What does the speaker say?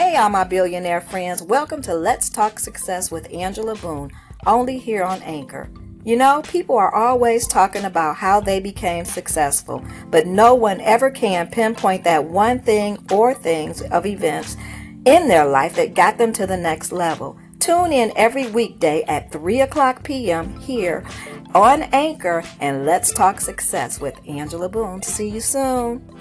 Hey, all my billionaire friends. Welcome to Let's Talk Success with Angela Boone, only here on Anchor. You know, people are always talking about how they became successful, but no one ever can pinpoint that one thing or things of events in their life that got them to the next level. Tune in every weekday at 3 o'clock p.m. here on Anchor and Let's Talk Success with Angela Boone. See you soon.